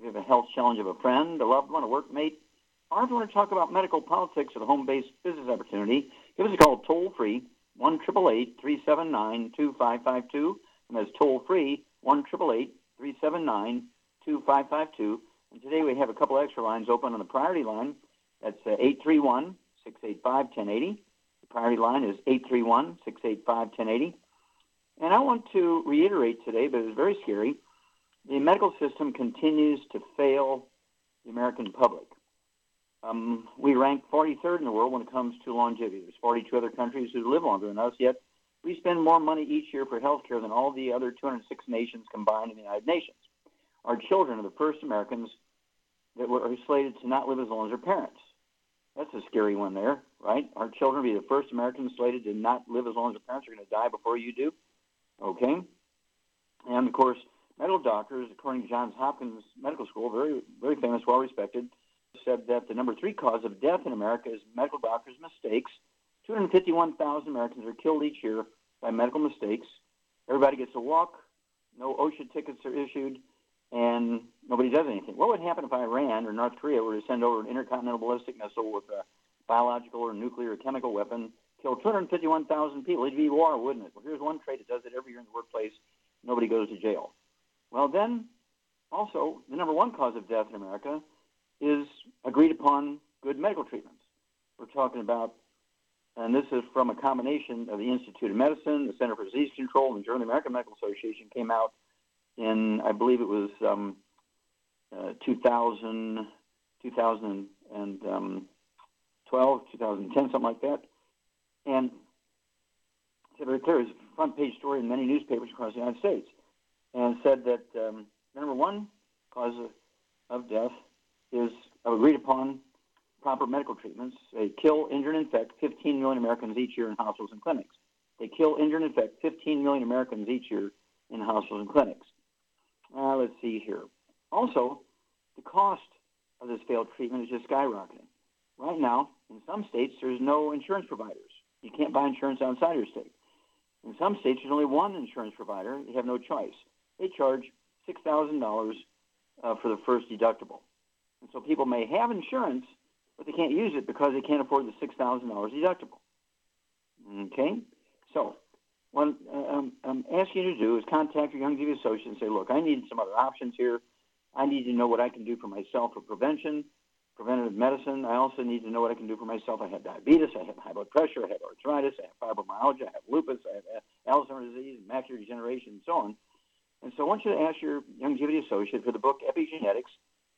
if you have a health challenge of a friend, a loved one, a workmate, or if you want to talk about medical politics or the home-based business opportunity, give us a call toll-free, 1 379 2552 and that's toll-free, 1 379 2552 And today we have a couple extra lines open on the priority line. That's uh, 831 685 1080. The priority line is 831 685 1080. And I want to reiterate today, but it's very scary the medical system continues to fail the American public. Um, we rank 43rd in the world when it comes to longevity. There's 42 other countries who live longer than us, yet we spend more money each year for health care than all the other 206 nations combined in the United Nations. Our children are the first Americans that were slated to not live as long as their parents. That's a scary one there, right? Our children will be the first Americans slated to not live as long as their parents are going to die before you do. Okay? And of course, medical doctors, according to Johns Hopkins Medical School, very, very famous, well respected, said that the number three cause of death in America is medical doctors' mistakes. 251,000 Americans are killed each year by medical mistakes. Everybody gets a walk, no OSHA tickets are issued, and nobody does anything. What would happen if Iran or North Korea were to send over an intercontinental ballistic missile with a biological or nuclear or chemical weapon, kill 251,000 people? It'd be war, wouldn't it? Well, here's one trade that does it every year in the workplace. Nobody goes to jail. Well, then, also, the number one cause of death in America is agreed upon good medical treatments. We're talking about, and this is from a combination of the Institute of Medicine, the Center for Disease Control, and the Journal of the American Medical Association came out in, I believe it was um, uh, 2000, 2012, 2010, something like that. And it's very clear. A front page story in many newspapers across the United States. And said that um, number one cause of, of death is agreed upon proper medical treatments. They kill, injure, and infect 15 million Americans each year in hospitals and clinics. They kill, injure, and infect 15 million Americans each year in hospitals and clinics. Uh, let's see here. Also, the cost of this failed treatment is just skyrocketing. Right now, in some states, there's no insurance providers. You can't buy insurance outside your state. In some states, there's only one insurance provider. You have no choice. They charge $6,000 uh, for the first deductible. And so people may have insurance, but they can't use it because they can't afford the $6,000 deductible. Okay? So what um, I'm asking you to do is contact your Youngevity associate and say, look, I need some other options here. I need to know what I can do for myself for prevention, preventative medicine. I also need to know what I can do for myself. I have diabetes, I have high blood pressure, I have arthritis, I have fibromyalgia, I have lupus, I have Alzheimer's disease, macular degeneration, and so on. And so I want you to ask your Youngevity associate for the book Epigenetics,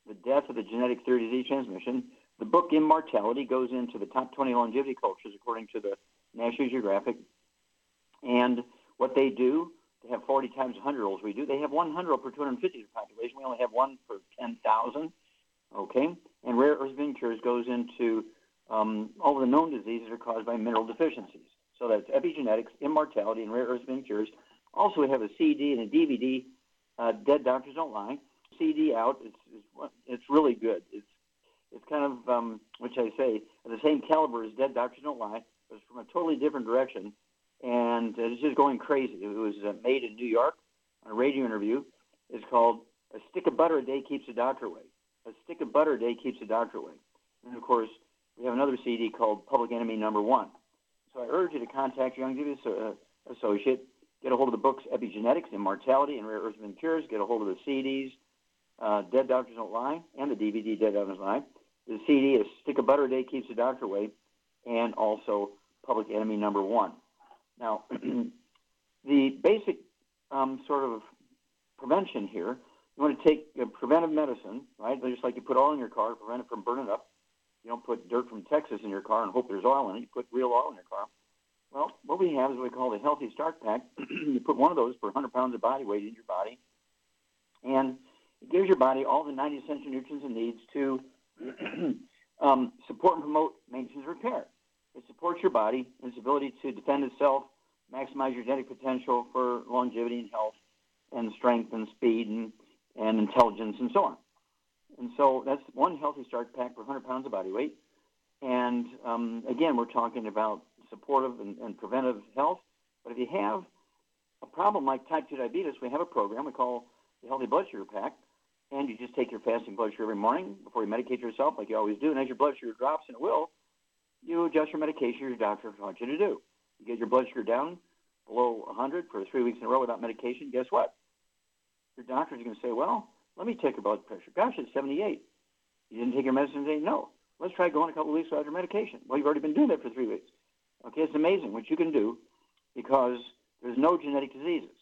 The Death of the Genetic Theory Disease Transmission. The book Immortality goes into the top 20 longevity cultures according to the National Geographic and what they do, they have 40 times 100 year olds we do. They have 100 per 250 population. We only have one per 10,000. Okay? And rare earth being cures goes into um, all the known diseases are caused by mineral deficiencies. So that's epigenetics, immortality, and rare earth being cures. Also, we have a CD and a DVD. Uh, Dead Doctors Don't Lie. CD out. It's, it's it's really good. It's it's kind of um, which I say the same caliber as Dead Doctors Don't Lie, but it's from a totally different direction and it's just going crazy. It was uh, made in New York on a radio interview. It's called "A Stick of Butter a Day Keeps the Doctor Away." A stick of butter a day keeps the doctor away. And of course, we have another CD called Public Enemy Number One. So I urge you to contact your Youngevity uh, associate get a hold of the books Epigenetics, Immortality, and Rare Earths and Cures. Get a hold of the CDs, uh, Dead Doctors Don't Lie, and the DVD Dead Doctors Don't Lie. The CD is Stick of Butter a Day Keeps the Doctor Away, and also Public Enemy Number One. Now, the basic um, sort of prevention here, you want to take preventive medicine, right? Just like you put oil in your car to prevent it from burning up. You don't put dirt from Texas in your car and hope there's oil in it. You put real oil in your car. Well, what we have is what we call the Healthy Start Pack. you put one of those per 100 pounds of body weight in your body, and it gives your body all the 90 essential nutrients it needs to um, support and promote maintenance and repair. It supports your body and its ability to defend itself, maximize your genetic potential for longevity and health, and strength and speed and, and intelligence and so on. And so that's one healthy start pack per 100 pounds of body weight. And um, again, we're talking about supportive and, and preventive health. But if you have a problem like type 2 diabetes, we have a program we call the Healthy Blood Sugar Pack. And you just take your fasting blood sugar every morning before you medicate yourself, like you always do. And as your blood sugar drops, and it will, you adjust your medication your doctor wants you to do. You get your blood sugar down below 100 for three weeks in a row without medication. Guess what? Your doctor's going to say, well, let me take your blood pressure. Gosh, it's 78. You didn't take your medicine today? No. Let's try going a couple of weeks without your medication. Well, you've already been doing that for three weeks. Okay, it's amazing what you can do because there's no genetic diseases.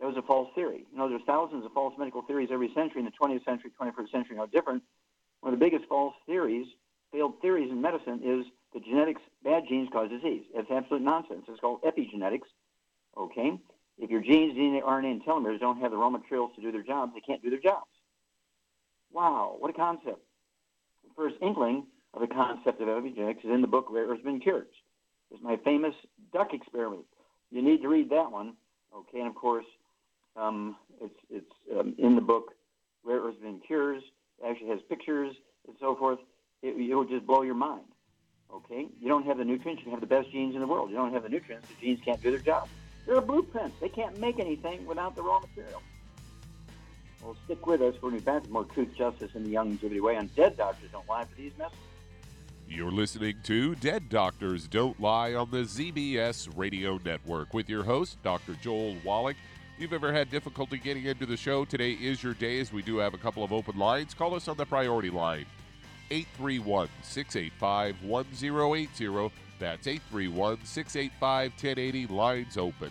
That was a false theory. You know, there's thousands of false medical theories every century in the 20th century, 21st century, no different. One of the biggest false theories, failed theories in medicine is that genetics, bad genes cause disease. It's absolute nonsense. It's called epigenetics. Okay? If your genes, DNA, RNA, and telomeres don't have the raw materials to do their jobs, they can't do their jobs. Wow, what a concept. The first inkling of the concept of epigenetics is in the book Rare and Cures. It's my famous duck experiment. You need to read that one. Okay, and of course, um, it's, it's um, in the book Rare Earths and Cures. It actually has pictures and so forth. It, it will just blow your mind. Okay, you don't have the nutrients. You have the best genes in the world. You don't have the nutrients. The genes can't do their job. They're a blueprint. They can't make anything without the raw material. Well, stick with us. We're going more truth, justice, and the young longevity way on Dead Doctors Don't Lie for these messages. You're listening to Dead Doctors Don't Lie on the ZBS Radio Network with your host, Dr. Joel Wallach. If you've ever had difficulty getting into the show, today is your day as we do have a couple of open lines. Call us on the priority line, 831 685 1080. That's 831 685 1080. Lines open.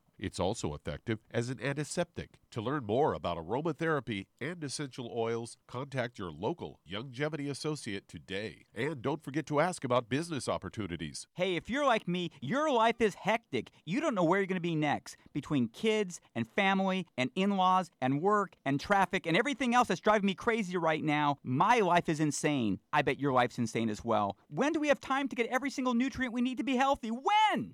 It's also effective as an antiseptic. To learn more about aromatherapy and essential oils, contact your local Youngevity associate today. And don't forget to ask about business opportunities. Hey, if you're like me, your life is hectic. You don't know where you're going to be next. Between kids and family and in laws and work and traffic and everything else that's driving me crazy right now, my life is insane. I bet your life's insane as well. When do we have time to get every single nutrient we need to be healthy? When?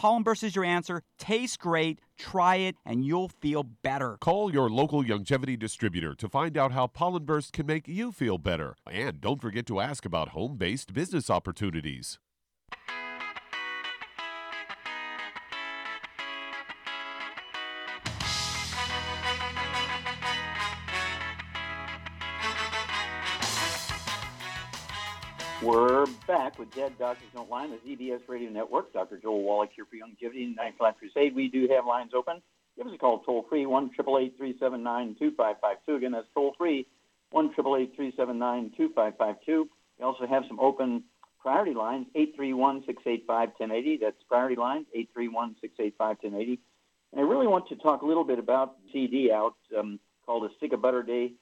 Pollen Burst is your answer. Tastes great. Try it and you'll feel better. Call your local Youngevity distributor to find out how Pollen Burst can make you feel better. And don't forget to ask about home based business opportunities. We're back with Dead Doctors Don't Lie on the ZBS Radio Network. Dr. Joel Wallach here for Youngevity Ninth Flat Crusade. We do have lines open. Give us a call toll free, 1 379 2552. Again, that's toll free, 1 379 2552. We also have some open priority lines, 831 685 1080. That's priority lines, 831 685 1080. And I really want to talk a little bit about CD out um, called A Stick of Butter Day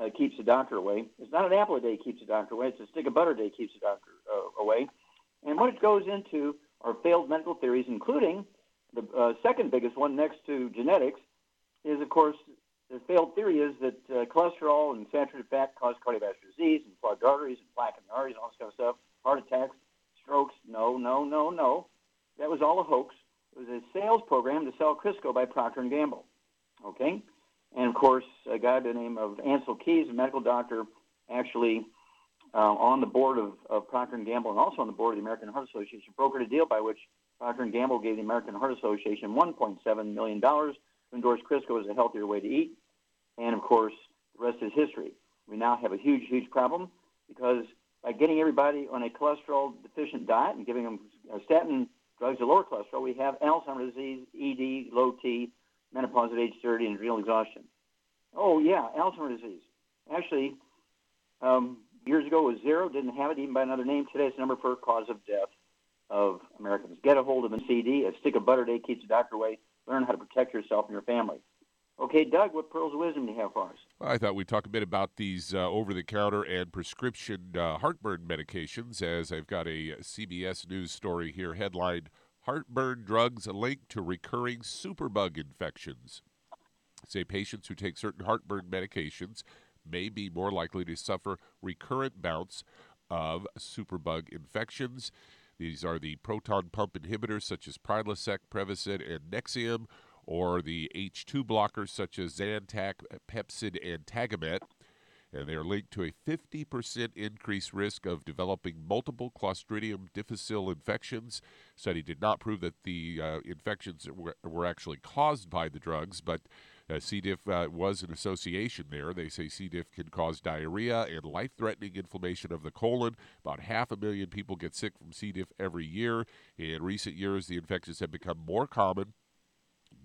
uh, keeps the doctor away. It's not an apple a day keeps the doctor away. It's a stick of butter a day keeps the doctor uh, away. And what it goes into are failed medical theories, including the uh, second biggest one next to genetics, is of course the failed theory is that uh, cholesterol and saturated fat cause cardiovascular disease and clogged arteries and plaque in the arteries and all this kind of stuff, heart attacks, strokes. No, no, no, no. That was all a hoax. It was a sales program to sell Crisco by Procter and Gamble. Okay. And of course, a guy by the name of Ancel Keys, a medical doctor, actually uh, on the board of, of Procter & Gamble and also on the board of the American Heart Association, brokered a deal by which Procter & Gamble gave the American Heart Association $1.7 million to endorse Crisco as a healthier way to eat. And of course, the rest is history. We now have a huge, huge problem because by getting everybody on a cholesterol deficient diet and giving them statin drugs to lower cholesterol, we have Alzheimer's disease, ED, low T, menopause at age 30, and adrenal exhaustion. Oh, yeah, Alzheimer's disease. Actually, um, years ago it was zero, didn't have it even by another name. Today it's the number for cause of death of Americans. Get a hold of a CD. A stick of butter day keeps the doctor away. Learn how to protect yourself and your family. Okay, Doug, what pearls of wisdom do you have for us? Well, I thought we'd talk a bit about these uh, over the counter and prescription uh, heartburn medications, as I've got a CBS News story here headlined Heartburn drugs linked to recurring superbug infections. Say patients who take certain heartburn medications may be more likely to suffer recurrent bouts of superbug infections. These are the proton pump inhibitors such as Prilosec, Prevacid, and Nexium, or the H2 blockers such as Zantac, Pepcid, and Tagamet and they are linked to a 50% increased risk of developing multiple Clostridium difficile infections. Study did not prove that the uh, infections were, were, actually caused by the drugs, but uh, C. diff uh, was an association there. They say C. diff can cause diarrhea and life threatening inflammation of the colon. About half a million people get sick from C. diff every year. In recent years, the infections have become more common,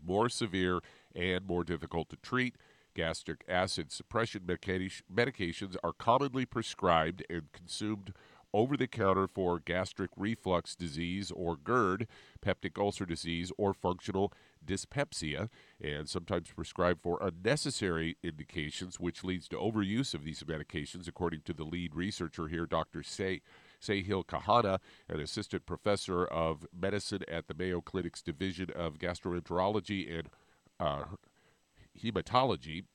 more severe, and more difficult to treat. Gastric acid suppression medications are commonly prescribed and consumed over the counter for gastric reflux disease or GERD, peptic ulcer disease, or functional dyspepsia, and sometimes prescribed for unnecessary indications, which leads to overuse of these medications, according to the lead researcher here, Dr. Say. Sahil Khanna, an assistant professor of medicine at the Mayo Clinic's Division of Gastroenterology and uh, hematology.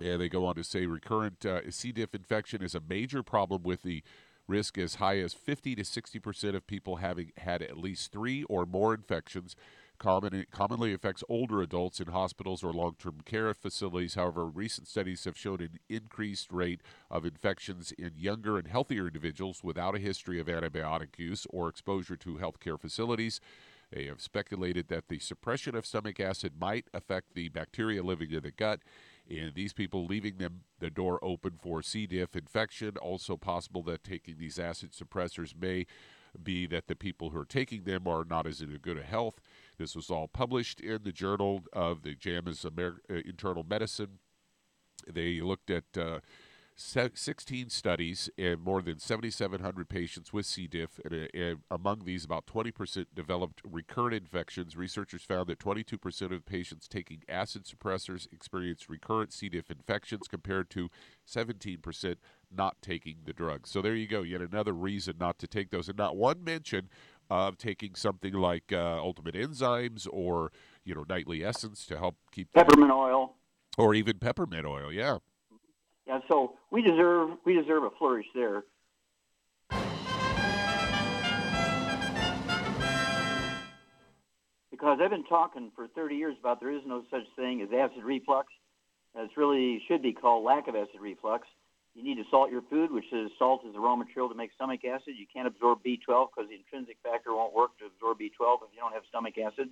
And they go on to say recurrent uh, C. diff infection is a major problem with the risk as high as 50 to 60 percent of people having had at least three or more infections. Common, commonly affects older adults in hospitals or long term care facilities. However, recent studies have shown an increased rate of infections in younger and healthier individuals without a history of antibiotic use or exposure to healthcare facilities. They have speculated that the suppression of stomach acid might affect the bacteria living in the gut. And these people leaving them the door open for C. diff infection. Also possible that taking these acid suppressors may be that the people who are taking them are not as in a good health. This was all published in the Journal of the JAMA's Amer- uh, Internal Medicine. They looked at uh, 16 studies and more than 7,700 patients with C. diff, and, and, among these, about 20% developed recurrent infections. Researchers found that 22% of patients taking acid suppressors experienced recurrent C. diff infections, compared to 17% not taking the drugs. So there you go, yet another reason not to take those, and not one mention of taking something like uh, Ultimate Enzymes or you know Nightly Essence to help keep peppermint oil, or even peppermint oil. Yeah. Yeah, so we deserve we deserve a flourish there. Because I've been talking for 30 years about there is no such thing as acid reflux. It really should be called lack of acid reflux. You need to salt your food, which is salt is the raw material to make stomach acid. You can't absorb B12 because the intrinsic factor won't work to absorb B12 if you don't have stomach acid.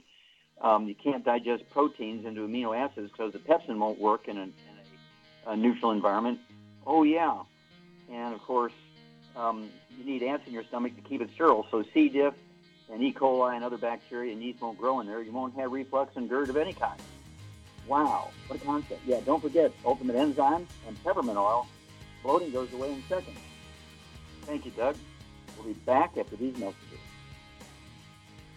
Um, you can't digest proteins into amino acids because the pepsin won't work in, a, in a neutral environment. Oh, yeah. And of course, um, you need ants in your stomach to keep it sterile. So C. diff and E. coli and other bacteria and yeast won't grow in there. You won't have reflux and GERD of any kind. Wow, what a concept. Yeah, don't forget Ultimate Enzyme and peppermint oil. Bloating goes away in seconds. Thank you, Doug. We'll be back after these messages.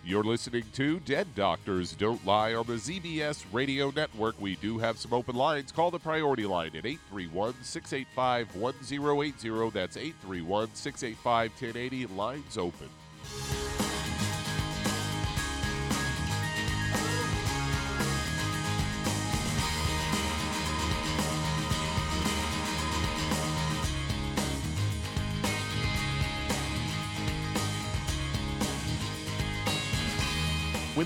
You're listening to Dead Doctors Don't Lie on the ZBS Radio Network. We do have some open lines. Call the priority line at 831 685 1080. That's 831 685 1080. Lines open.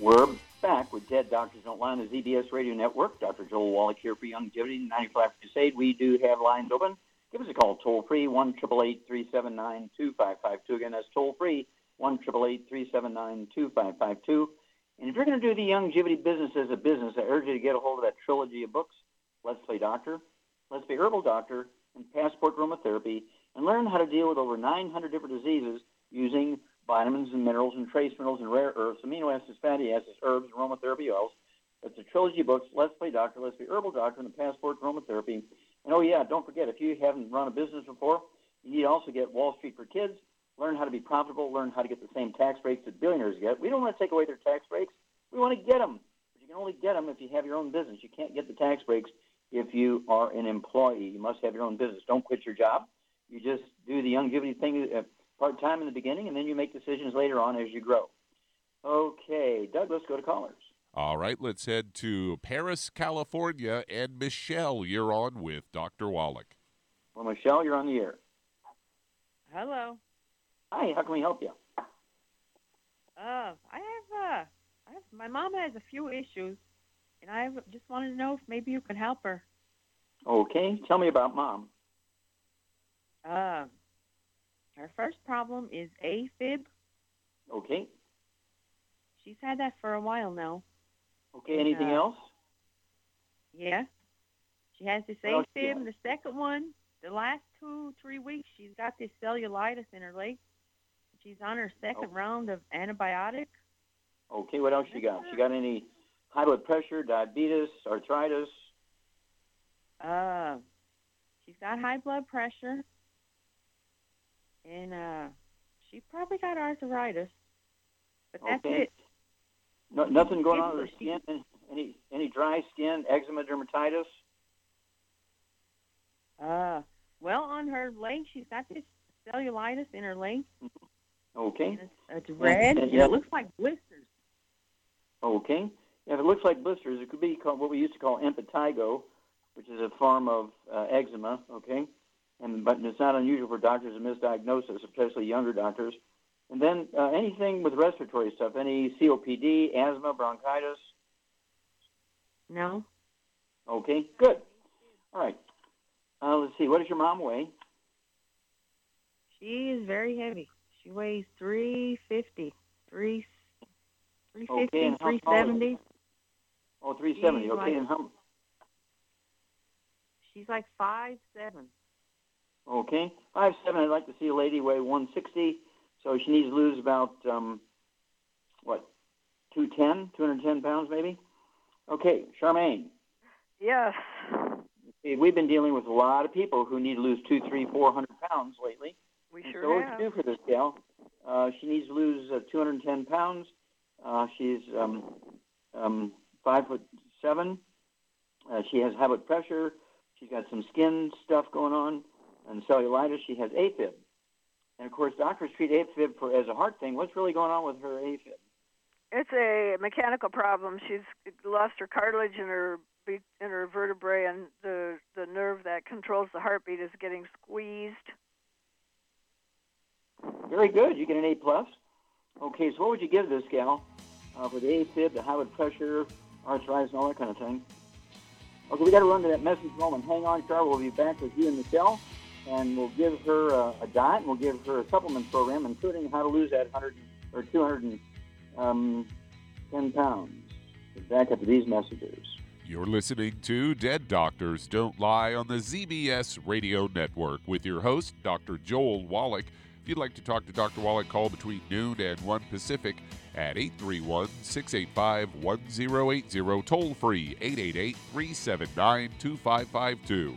We're back with Dead Doctors Don't Lie on the ZBS Radio Network. Dr. Joel Wallach here for Youngevity 95 Crusade. We do have lines open. Give us a call toll free, 1 379 2552. Again, that's toll free, 1 379 2552. And if you're going to do the Youngevity business as a business, I urge you to get a hold of that trilogy of books Let's Play Doctor, Let's Play Herbal Doctor, and Passport Aromatherapy, and learn how to deal with over 900 different diseases using vitamins and minerals and trace minerals and rare earths, amino acids, fatty acids, herbs, aromatherapy oils. It's a trilogy of books, Let's Play Doctor, Let's Play Herbal Doctor, and the Passport Aromatherapy. And oh yeah, don't forget, if you haven't run a business before, you need to also get Wall Street for Kids, learn how to be profitable, learn how to get the same tax breaks that billionaires get. We don't want to take away their tax breaks. We want to get them. But you can only get them if you have your own business. You can't get the tax breaks if you are an employee. You must have your own business. Don't quit your job. You just do the Youngevity thing uh, part time in the beginning, and then you make decisions later on as you grow. Okay, Doug, let's go to callers. All right, let's head to Perris, California. And Michelle, you're on with Dr. Wallach. Well, Michelle, you're on the air. Hello. Hi, how can we help you? Uh, I have, uh, I have, my mom has a few issues, and I just wanted to know if maybe you could help her. Okay, tell me about mom. Uh, her first problem is AFib. Okay. She's had that for a while now. Okay, anything Uh, else? Yeah. She has this What else do AFib. have? The second one, the last two, three weeks, she's got this cellulitis in her leg. She's on her second Oh. round of antibiotics. Okay, what else she got? She got any high blood pressure, diabetes, arthritis? Uh, she's got high blood pressure, and uh, she probably got arthritis. But that's Okay. it. No, nothing going on with her skin? Any any dry skin, eczema, dermatitis? Uh, well, on her leg, she's got this cellulitis in her leg, Okay. and it's, it's red, and and yeah. it looks like blisters. Okay. If it looks like blisters, it could be called what we used to call impetigo, which is a form of uh, eczema. Okay, and but it's not unusual for doctors to misdiagnose this, especially younger doctors. And then uh, anything with respiratory stuff, any COPD, asthma, bronchitis. No, Okay, good. All right. Uh, let's see. What does your mom weigh? she is very heavy. She weighs three fifty, three, three Okay, fifty, and how three tall is seventy. Oh, 370. She's Okay, like- and how? She's like five seven. Okay, five seven. I'd like to see a lady weigh 160, so she needs to lose about um, what, 210, 210 pounds maybe. Okay, Charmaine. Yes. We've been dealing with a lot of people who need to lose two, three, four hundred pounds lately. We And sure so what have. to do for this gal? Uh, she needs to lose uh, 210 pounds. Uh, she's um, um, five foot seven. Uh, she has high blood pressure. She's got some skin stuff going on and cellulitis. She has AFib. And of course, doctors treat AFib for as a heart thing. What's really going on with her AFib? It's a mechanical problem. She's lost her cartilage in her in her vertebrae, and the the nerve that controls the heartbeat is getting squeezed. Very good. You get an A plus. Okay, so what would you give this gal uh, for the AFib, the high blood pressure, arthritis, and all that kind of thing? Okay, we got to run to that message moment. Hang on, Char. We'll be back with you and Michelle, and we'll give her uh, a diet, and we'll give her a supplement program, including how to lose that 100 or 210 pounds. Back after these messages. You're listening to Dead Doctors Don't Lie on the ZBS Radio Network with your host, Dr. Joel Wallach. If you'd like to talk to Dr. Wallach, call between noon and 1 Pacific at 831 685 1080, toll free 888 379 2552.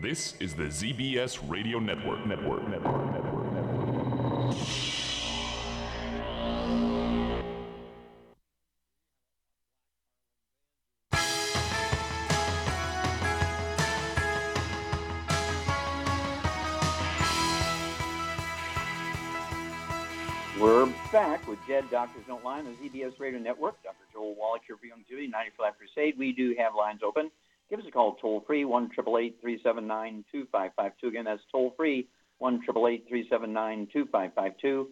This is the ZBS Radio Network. Network. Network. Network. Network. We're back with Dead Doctors Don't Lie on the ZBS Radio Network. Dr. Joel Wallach here for Youngevity, 95 Crusade. We do have lines open. Give us a call toll free, 1 379 2552. Again, that's toll free, 1 379 2552.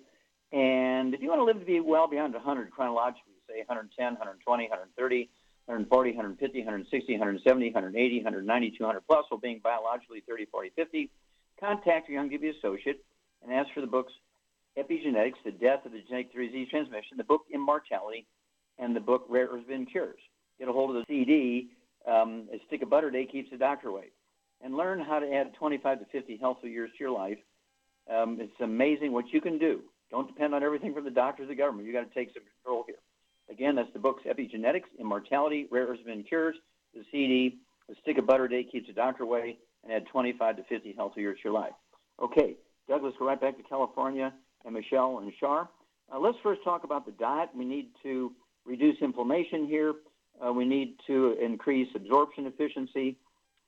And if you want to live to be well beyond 100 chronologically, say 110, 120, 130, 140, 150, 160, 170, 180, 190, 200 plus, while being biologically 30, 40, 50, contact your Youngevity associate and ask for the books Epigenetics, The Death of the Genetic three disease Transmission, the book Immortality, and the book Rare Earths Been Cures. Get a hold of the CD um, a stick of butter a day keeps the doctor away. And learn how to add 25 to 50 healthy years to your life. Um, it's amazing what you can do. Don't depend on everything from the doctors or the government. You've got to take some control here. Again, that's the books Epigenetics, Immortality, Rare Earths and Cures, the CD, a stick of butter a day keeps the doctor away, and add 25 to 50 healthy years to your life. Okay, Douglas, go right back to California and Michelle and Shar. Uh, let's first talk about the diet. We need to reduce inflammation here. Uh, we need to increase absorption efficiency,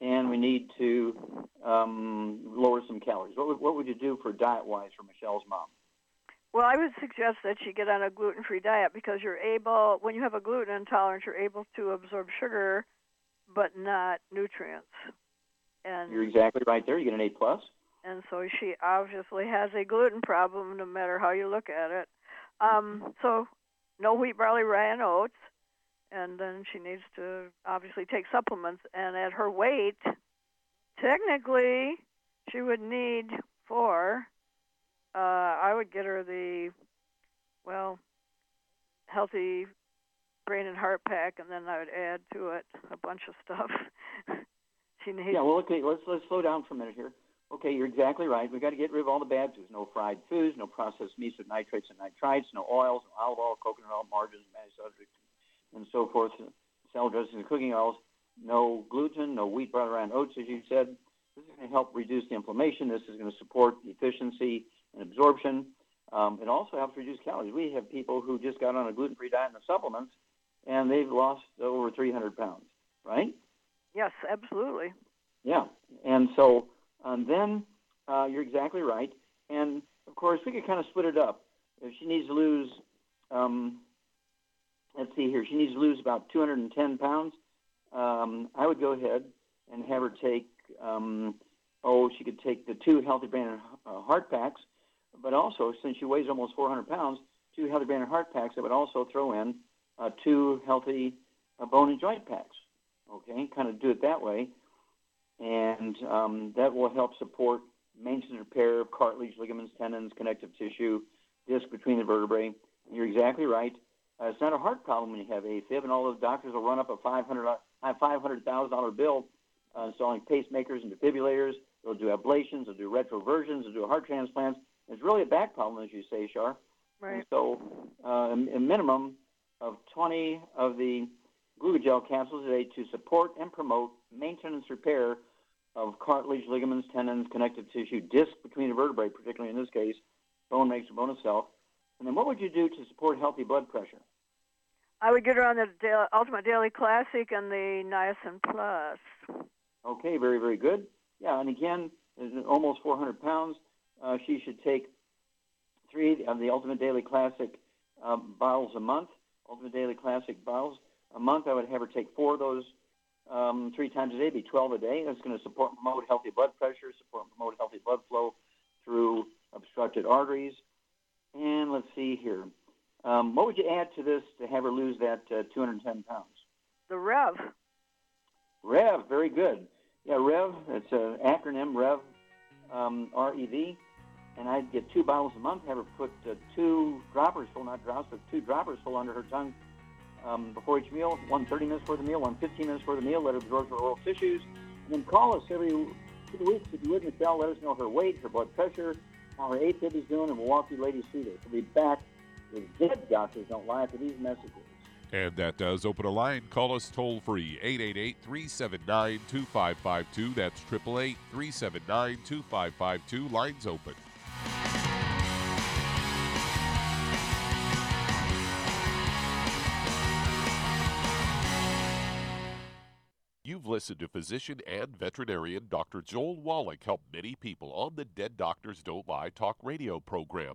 and we need to um, lower some calories. What would, what would you do for diet wise for Michelle's mom? Well, I would suggest that she get on a gluten free diet because you're able, when you have a gluten intolerance, you're able to absorb sugar but not nutrients. And You're exactly right there. You get an A plus. and so she obviously has a gluten problem no matter how you look at it. Um, so no wheat, barley, rye, and oats and then she needs to obviously take supplements. And at her weight, technically, she would need four. Uh, I would get her the, well, healthy brain and heart pack, and then I would add to it a bunch of stuff. she needs. Yeah, well, okay, let's let's slow down for a minute here. Okay, you're exactly right. We've got to get rid of all the bad foods. No fried foods, no processed meats with nitrates and nitrites, no oils, no olive oil, coconut oil, margarines, monosodium and so forth, salad dressings and cooking oils, no gluten, no wheat, butter, and oats, as you said. This is going to help reduce the inflammation. This is going to support efficiency and absorption. Um, it also helps reduce calories. We have people who just got on a gluten-free diet and the supplements, and they've lost over 300 pounds, right? Yes, absolutely. Yeah, and so um, then uh, you're exactly right. And of course, we could kind of split it up. If she needs to lose um, let's see here, she needs to lose about 210 pounds. Um, I would go ahead and have her take, um, oh, she could take the two healthy brain and uh, heart packs, but also since she weighs almost 400 pounds, two healthy brain and heart packs. I would also throw in uh, two healthy uh, bone and joint packs. Okay, kind of do it that way, and um, that will help support maintenance and repair of cartilage, ligaments, tendons, connective tissue, disc between the vertebrae. You're exactly right. Uh, it's not a heart problem when you have AFib, and all those doctors will run up a $500,000 $500, bill uh, installing pacemakers and defibrillators. They'll do ablations, they'll do retroversions, they'll do heart transplants. It's really a back problem, as you say, Shar. Right. And so, uh, a minimum of 20 of the glucogel capsules a day to support and promote maintenance repair of cartilage, ligaments, tendons, connective tissue, disc between the vertebrae, particularly in this case, bone makes a bone itself. And then what would you do to support healthy blood pressure? I would get her on the da- Ultimate Daily Classic and the Niacin Plus. Okay, very, very good. Yeah, and again, almost 400 pounds. Uh, she should take three of the Ultimate Daily Classic um, bottles a month. Ultimate Daily Classic bottles a month. I would have her take four of those um, three times a day, be 12 a day. That's going to support promote healthy blood pressure, support promote healthy blood flow through obstructed arteries. And let's see here. Um, what would you add to this to have her lose that uh, 210 pounds? The Rev. Rev, very good. Yeah, Rev, it's an acronym, Rev, um, R-E-V. And I'd get two bottles a month, have her put uh, two droppers full, not drops, but two droppers full under her tongue um, before each meal, one 30 minutes for the meal, one 15 minutes for the meal, let her absorb her oral tissues, and then call us every two weeks if you would, Michelle. Let us know her weight, her blood pressure, how her AFib is doing, and we'll walk you ladies through this. We'll be back with Dead Doctors Don't Lie after these messages. And that does open a line. Call us toll free 888 379 2552. That's 888 379 2552. Lines open. You've listened to physician and veterinarian Dr. Joel Wallach help many people on the Dead Doctors Don't Lie talk radio program.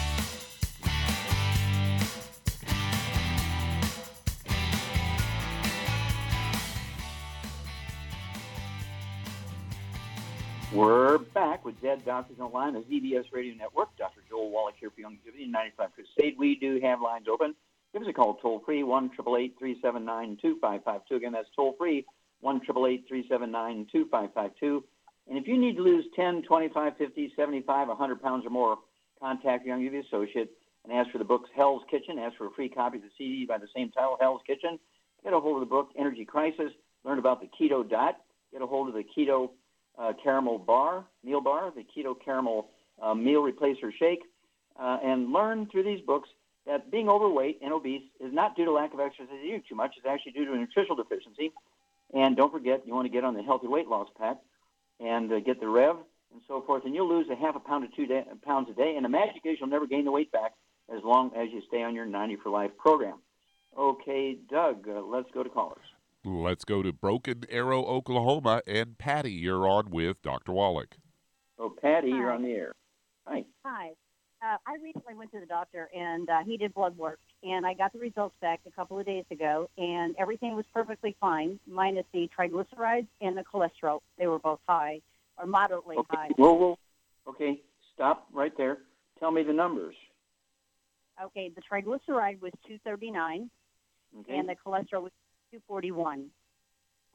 We're back with Dead Doctors Don't Lie, the ZBS Radio Network. Dr. Joel Wallach here for Youngevity 95 Crusade. We do have lines open. Give us a call toll free, 1 379 2552. Again, that's toll free, 1 379 2552. And if you need to lose 10, 25, 50, 75, 100 pounds or more, contact your Youngevity associate and ask for the books Hell's Kitchen. Ask for a free copy of the CD by the same title, Hell's Kitchen. Get a hold of the book Energy Crisis. Learn about the keto diet. Get a hold of the keto uh, caramel bar, meal bar, the keto caramel uh, meal replacer shake, uh, and learn through these books that being overweight and obese is not due to lack of exercise you too much. It's actually due to a nutritional deficiency. And don't forget, you want to get on the healthy weight loss pack and uh, get the Rev and so forth, and you'll lose a half a pound to two day, pounds a day. And the magic is you'll never gain the weight back as long as you stay on your 90 for Life program. Okay, Doug, uh, let's go to callers. Let's go to Broken Arrow, Oklahoma. And Patty, you're on with Dr. Wallach. Oh, Patty, you're on the air. Hi. Hi. Uh, I recently went to the doctor and uh, he did blood work, and I got the results back a couple of days ago, and everything was perfectly fine, minus the triglycerides and the cholesterol. They were both high or moderately Okay. high. Whoa, whoa. Okay, stop right there. Tell me the numbers. Okay, the triglyceride was 239, Okay. and the cholesterol was 241.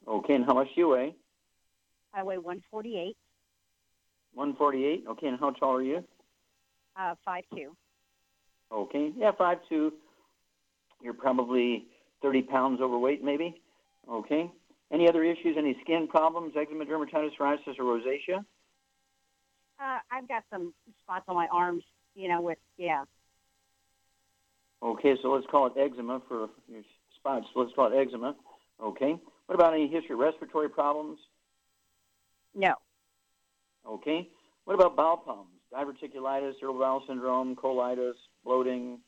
okay, and how much do you weigh? I weigh 148, 148. Okay, and how tall are you? uh, 5'2. Okay, yeah, five two. You're probably 30 pounds overweight, maybe. Okay. Any other issues? Any skin problems? Eczema, dermatitis, psoriasis, or rosacea? Uh, I've got some spots on my arms, you know, with, yeah. Okay, so let's call it eczema for your spots. Let's call it eczema. Okay. What about any history of respiratory problems? No. Okay. What about bowel problems? Diverticulitis, irritable bowel syndrome, colitis, bloating.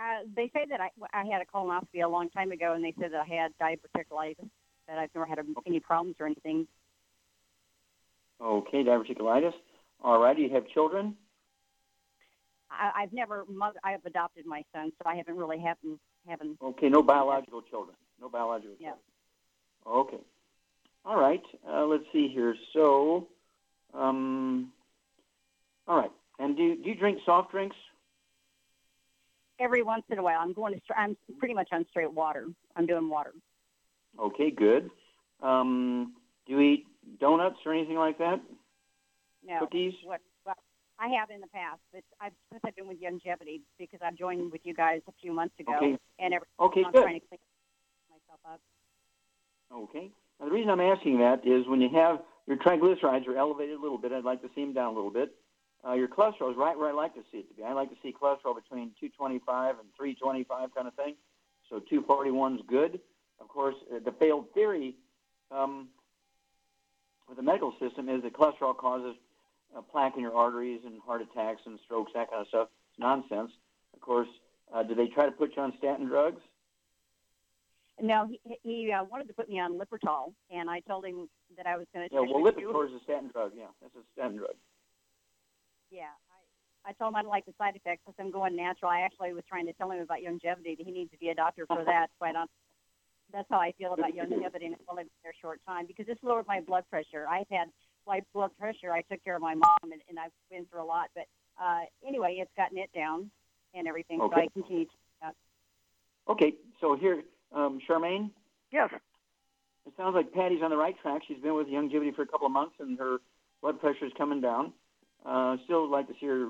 Uh, they say that I, I had a colonoscopy a long time ago, and they said that I had diverticulitis, but I've never had any problems or anything. Okay, diverticulitis. All right. Do you have children? I, I've never mother. I have adopted my son, so I haven't really haven't haven't. Okay, no biological children. No biological Yeah. children. Okay. All right. Uh, let's see here. So, um, all right. And do, do you drink soft drinks? Every once in a while, I'm going to. I'm pretty much on straight water. I'm doing water. Okay, good. Um, do you eat donuts or anything like that? No. Cookies? What? I have in the past, but I've since I've been with Youngevity because I've joined with you guys a few months ago, Okay. and every Okay, I'm good. trying to clean myself up. Okay. Now, the reason I'm asking that is when you have your triglycerides are elevated a little bit, I'd like to see them down a little bit. Uh, your cholesterol is right where I like to see it to be. I like to see cholesterol between 225 and 325 kind of thing. So 241 is good. Of course, uh, the failed theory um, with the medical system is that cholesterol causes uh, plaque in your arteries and heart attacks and strokes, that kind of stuff. It's nonsense. Of course, uh, do they try to put you on statin drugs? No, he, he uh, wanted to put me on Lipitor, and I told him that I was going to. Yeah, well, Lipitor is a statin drug. Yeah, that's a statin drug. Yeah, I, I told him I didn't like the side effects because I'm going natural. I actually was trying to tell him about Youngevity. That he needs to be a doctor for that. Quite on. That's how I feel about Youngevity, and it's only been there a short time because it's lowered my blood pressure. I've had high blood pressure. I took care of my mom, and, and I've been through a lot. But uh, anyway, it's gotten it down and everything. So I continue to. Uh, Okay, so here, um, Charmaine, Yes. it sounds like Patty's on the right track. She's been with Youngevity for a couple of months, and her blood pressure is coming down. Uh, still like to see her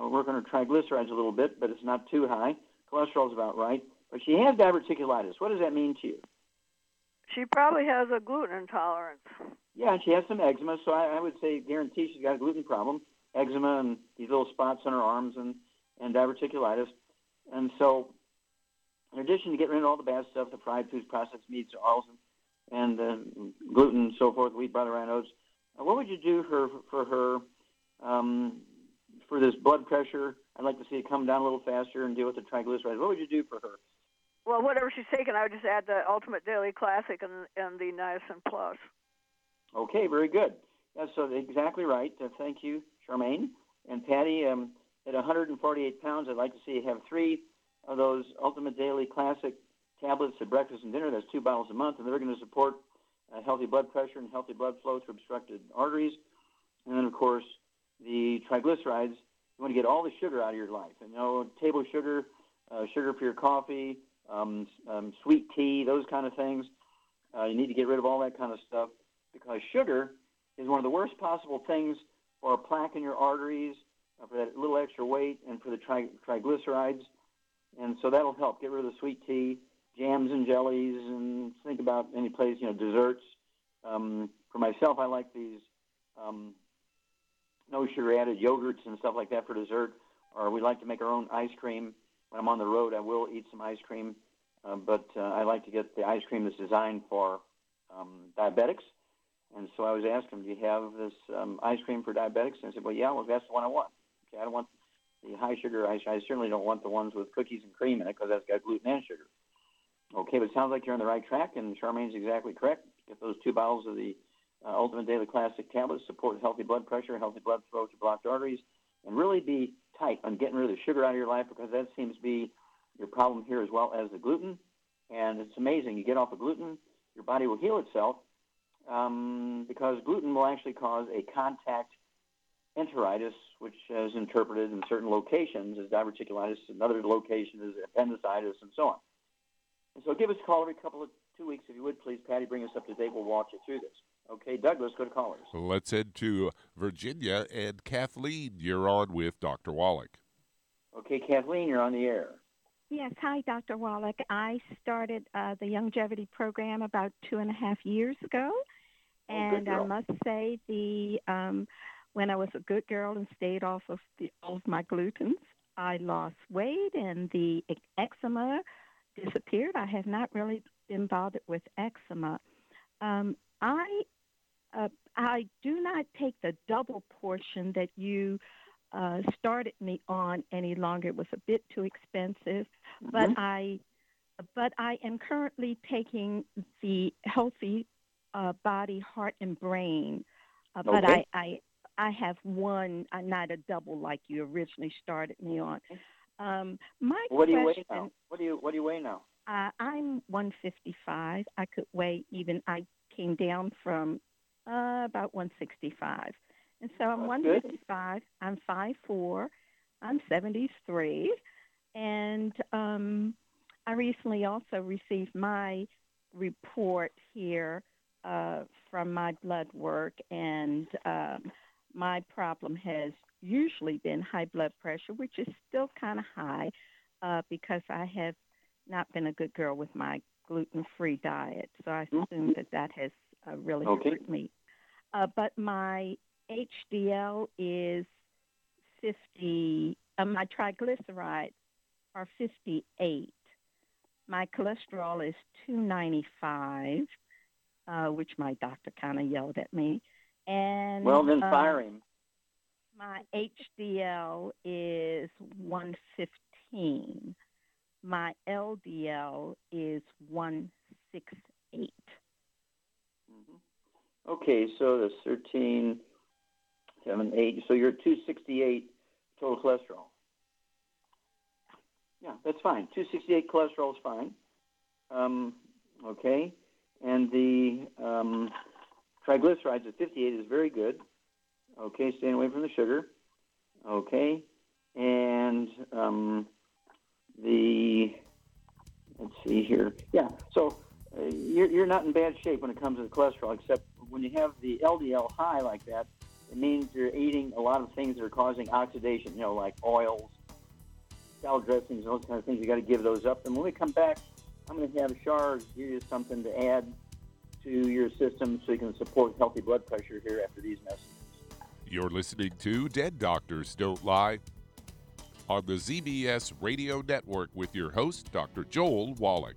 uh, work on her triglycerides a little bit, but it's not too high. Cholesterol's about right. But she has diverticulitis. What does that mean to you? She probably has a gluten intolerance. Yeah, and she has some eczema, so I, I would say guarantee she's got a gluten problem, eczema and these little spots on her arms and, and diverticulitis. And so, in addition to getting rid of all the bad stuff, the fried foods, processed meats, oils, and, and uh, gluten and so forth, wheat, butter, rye, oats, uh, what would you do for, for her um, for this blood pressure? I'd like to see it come down a little faster and deal with the triglycerides. What would you do for her? Well, whatever she's taking, I would just add the Ultimate Daily Classic and, and the Niacin Plus. Okay, very good. Yeah, so exactly right. Uh, thank you, Charmaine. And Patty, um, at 148 pounds, I'd like to see you have three of those Ultimate Daily Classic tablets at breakfast and dinner. That's two bottles a month, and they're going to support uh, healthy blood pressure and healthy blood flow through obstructed arteries. And then, of course, the triglycerides. You want to get all the sugar out of your life. You know, table sugar, uh, sugar for your coffee, um, um, sweet tea, those kind of things. Uh, you need to get rid of all that kind of stuff because sugar is one of the worst possible things for plaque in your arteries, uh, for that little extra weight, and for the tri- triglycerides. And so that'll help. Get rid of the sweet tea, jams and jellies, and think about any place, you know, desserts. Um, for myself, I like these um, no sugar added yogurts and stuff like that for dessert. Or we like to make our own ice cream. When I'm on the road, I will eat some ice cream, uh, but uh, I like to get the ice cream that's designed for um, diabetics. And so I was asking him, "Do you have this um, ice cream for diabetics?" And I said, "Well, yeah. Well, that's the one I want. Okay, I don't want the high sugar. I, I certainly don't want the ones with cookies and cream in it because that's got gluten and sugar. Okay, but it sounds like you're on the right track, and Charmaine's exactly correct. Get those two bottles of the uh, Ultimate Daily Classic tablets, support healthy blood pressure, healthy blood flow to blocked arteries, and really be tight on getting rid of the sugar out of your life because that seems to be your problem here as well as the gluten. And it's amazing. You get off of gluten, your body will heal itself um, because gluten will actually cause a contact enteritis, which is interpreted in certain locations as diverticulitis, another location is appendicitis, and so on. And so give us a call every couple of two weeks if you would, please, Patty. Bring us up to date. We'll walk you through this. Okay, Douglas, go to callers. Let's head to Virginia and Kathleen. You're on with Dr. Wallach. Okay, Kathleen, you're on the air. Yes, hi, Dr. Wallach. I started uh, the Youngevity program about two and a half years ago, Oh, and I must say the um, when I was a good girl and stayed off of the, all of my glutens, I lost weight and the eczema disappeared. I have not really been bothered with eczema. Um, I uh, I do not take the double portion that you uh, started me on any longer. It was a bit too expensive, but Mhm. I but I am currently taking the healthy uh, body, heart, and brain. Uh, but I, I I have one, uh, not a double like you originally started me on. Um, my What do you weigh question, now? What do you What do you weigh now? uh, I'm 155. I could weigh even. I came down from uh, about 165, and so I'm That's good. 155. I'm 5'4". I'm 73, and um, I recently also received my report here uh, from my blood work, and um, my problem has usually been high blood pressure, which is still kind of high uh, because I have not been a good girl with my gluten-free diet. So I assume that that has uh, really Okay. hurt me. Uh, but my HDL is 50. Uh, my triglycerides are 58. My cholesterol is 295, uh, which my doctor kind of yelled at me. And Well, then uh, fire him. my HDL is 115. My LDL is 168. Okay, so that's 13, 7, 8. So you're 268 total cholesterol. Yeah, that's fine. 268 cholesterol is fine. Um, okay, and the um, triglycerides at 58 is very good. Okay, staying away from the sugar. Okay, and um, the let's see here. Yeah, so uh, you're, you're not in bad shape when it comes to the cholesterol, except when you have the LDL high like that, it means you're eating a lot of things that are causing oxidation, you know, like oils, salad dressings, those kind of things. You got to give those up. And when we come back, I'm going to have Shar give you something to add to your system so you can support healthy blood pressure here after these messages. You're listening to Dead Doctors Don't Lie on the ZBS Radio Network with your host, Dr. Joel Wallach.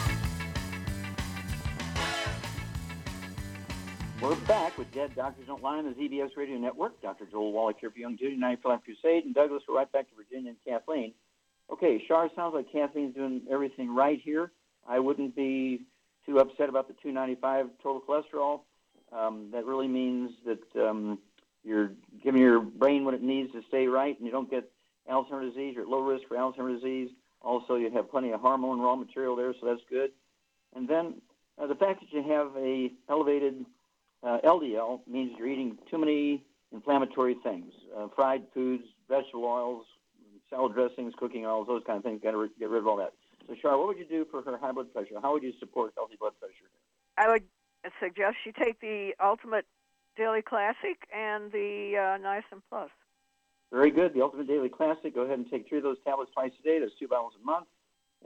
We're back with Dead Doctors Don't Lie on the ZBS Radio Network. Dr. Joel Wallach here for Young Night for Life Crusade, and Douglas. We're right back to Virginia and Kathleen. Okay, Shar, sounds like Kathleen's doing everything right here. I wouldn't be too upset about the 295 total cholesterol. Um, that really means that um, you're giving your brain what it needs to stay right, and you don't get Alzheimer's disease. You're at low risk for Alzheimer's disease. Also, you have plenty of hormone raw material there, so that's good. And then uh, the fact that you have a elevated uh, LDL means you're eating too many inflammatory things, uh, fried foods, vegetable oils, salad dressings, cooking oils, those kind of things. Got to re- get rid of all that. So, Char, what would you do for her high blood pressure? How would you support healthy blood pressure? I would suggest she take the Ultimate Daily Classic and the uh, Niacin Plus. Very good. The Ultimate Daily Classic. Go ahead and take three of those tablets twice a day. That's two bottles a month.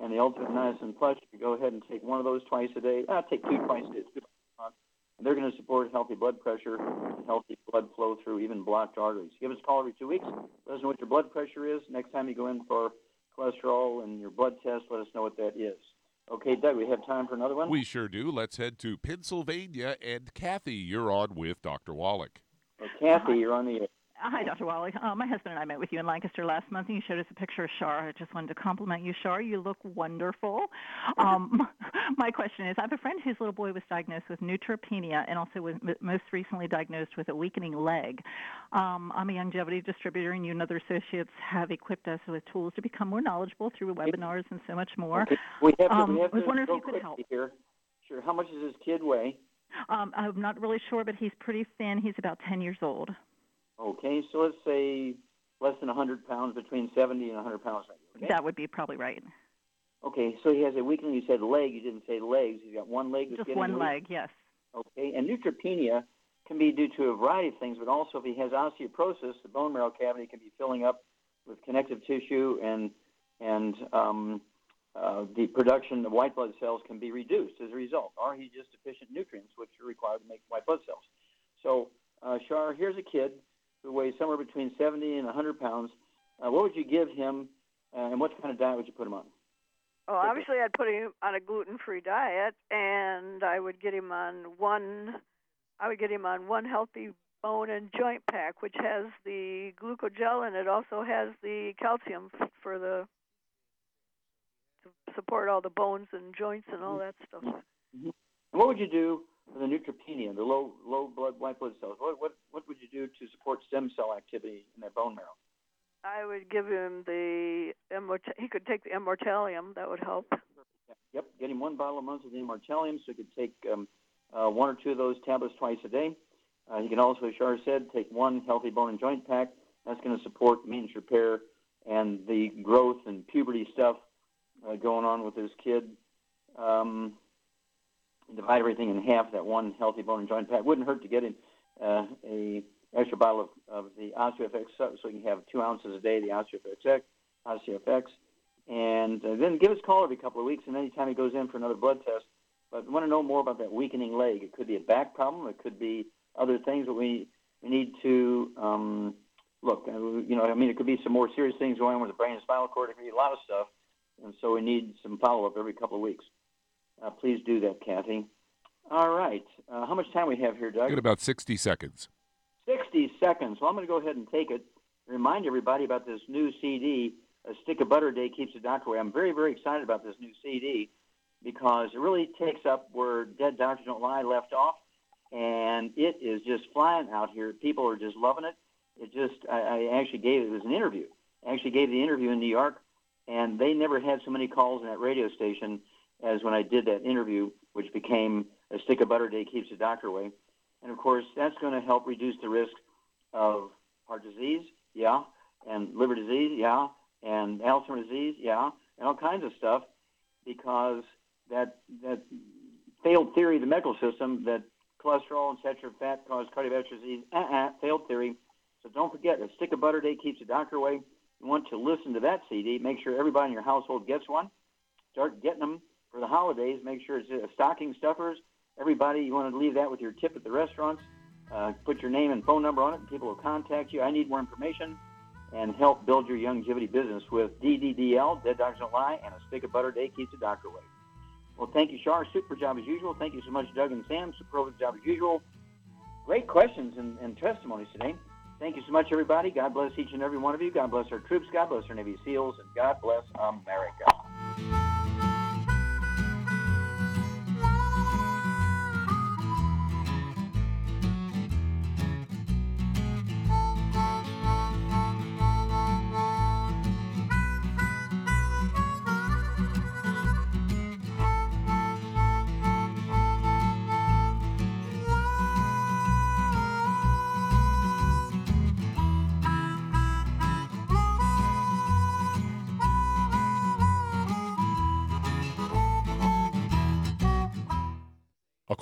And the Ultimate Niacin Plus, you go ahead and take one of those twice a day. Uh, take two twice a day. Two bottles a month. And they're going to support healthy blood pressure and healthy blood flow through even blocked arteries. Give us a call every two weeks. Let us know what your blood pressure is. Next time you go in for cholesterol and your blood test, let us know what that is. Okay, Doug, we have time for another one? We sure do. Let's head to Pennsylvania. And Kathy, you're on with Dr. Wallach. Well, Kathy, you're on the air. Hi, Dr. Wally. Uh, my husband and I met with you in Lancaster last month, and you showed us a picture of Shar. I just wanted to compliment you, Shar. You look wonderful. Um, my question is I have a friend whose little boy was diagnosed with neutropenia and also was m- most recently diagnosed with a weakening leg. Um, I'm a Youngevity distributor, and you and other associates have equipped us with tools to become more knowledgeable through webinars and so much more. Okay. We have to, Um, we have I was to wondering if you could help. here. Sure. How much does this kid weigh? Um, I'm not really sure, but he's pretty thin. He's about 10 years old. Okay, so let's say less than 100 pounds, between 70 and 100 pounds. Okay? That would be probably right. Okay, so he has a weakling. You said leg. You didn't say legs. He's got one leg. That's Just getting one weak. leg, yes. Okay, and neutropenia can be due to a variety of things, but also if he has osteoporosis, the bone marrow cavity can be filling up with connective tissue, and and um, uh, the production of white blood cells can be reduced as a result. Or he's just deficient in nutrients, which are required to make white blood cells. So, uh, Shar, here's a kid who weighs somewhere between 70 and 100 pounds. Uh, what would you give him, uh, and what kind of diet would you put him on? Well, obviously, I'd put him on a gluten-free diet, and I would get him on one. I would get him on one healthy bone and joint pack, which has the glucogel and it also has the calcium for the to support all the bones and joints and all that stuff. And what would you do for the neutropenia, the low low blood white blood cells? What what what would you do to support stem cell activity in that bone marrow? I would give him the immort- he could take the immortalium. That would help. Yep, get him one bottle a month of the immortalium, so he could take um, uh, one or two of those tablets twice a day. Uh, he can also, as Shar said, take one healthy bone and joint pack. That's going to support maintenance repair and the growth and puberty stuff uh, going on with his kid. Um, divide everything in half. That one healthy bone and joint pack wouldn't hurt to get him uh, a extra bottle of, of the OsteoFX so so he can have two ounces a day. The OsteoFX, OsteoFX, and uh, then give us a call every couple of weeks. And anytime he goes in for another blood test, but we want to know more about that weakening leg. It could be a back problem. It could be other things, but we we need to um, look. uh, You know, I mean, it could be some more serious things going on with the brain and spinal cord. It could be a lot of stuff, and so we need some follow up every couple of weeks. Uh, please do that, Kathy. All right. Uh, how much time we have here, Doug? Got about 60 seconds. 60 seconds. Well, I'm going to go ahead and take it. Remind everybody about this new CD, A Stick of Butter a Day Keeps the Doctor Away. I'm very, very excited about this new CD because it really takes up where Dead Doctors Don't Lie left off, and it is just flying out here. People are just loving it. It just, I, I actually gave it was an interview. I actually gave the interview in New York, and they never had so many calls in that radio station as when I did that interview, which became A Stick of Butter Day Keeps the Doctor Away. And of course, that's going to help reduce the risk of heart disease, yeah, and liver disease, yeah, and Alzheimer's disease, yeah, and all kinds of stuff, because that that failed theory of the medical system that cholesterol and saturated fat cause cardiovascular disease, uh-uh, failed theory. So don't forget, a stick of butter day keeps the doctor away. You want to listen to that CD. Make sure everybody in your household gets one. Start getting them for the holidays. Make sure it's uh, stocking stuffers. Everybody, you want to leave that with your tip at the restaurants. Uh, put your name and phone number on it, and people will contact you. I need more information and help build your Youngevity business with DDDL, Dead Doctors Don't Lie, and a stick of butter a day keeps the doctor away. Well, thank you, Shar. Super job as usual. Thank you so much, Doug and Sam. Super job as usual. Great questions and, and testimonies today. Thank you so much, everybody. God bless each and every one of you. God bless our troops. God bless our Navy SEALs. And God bless America.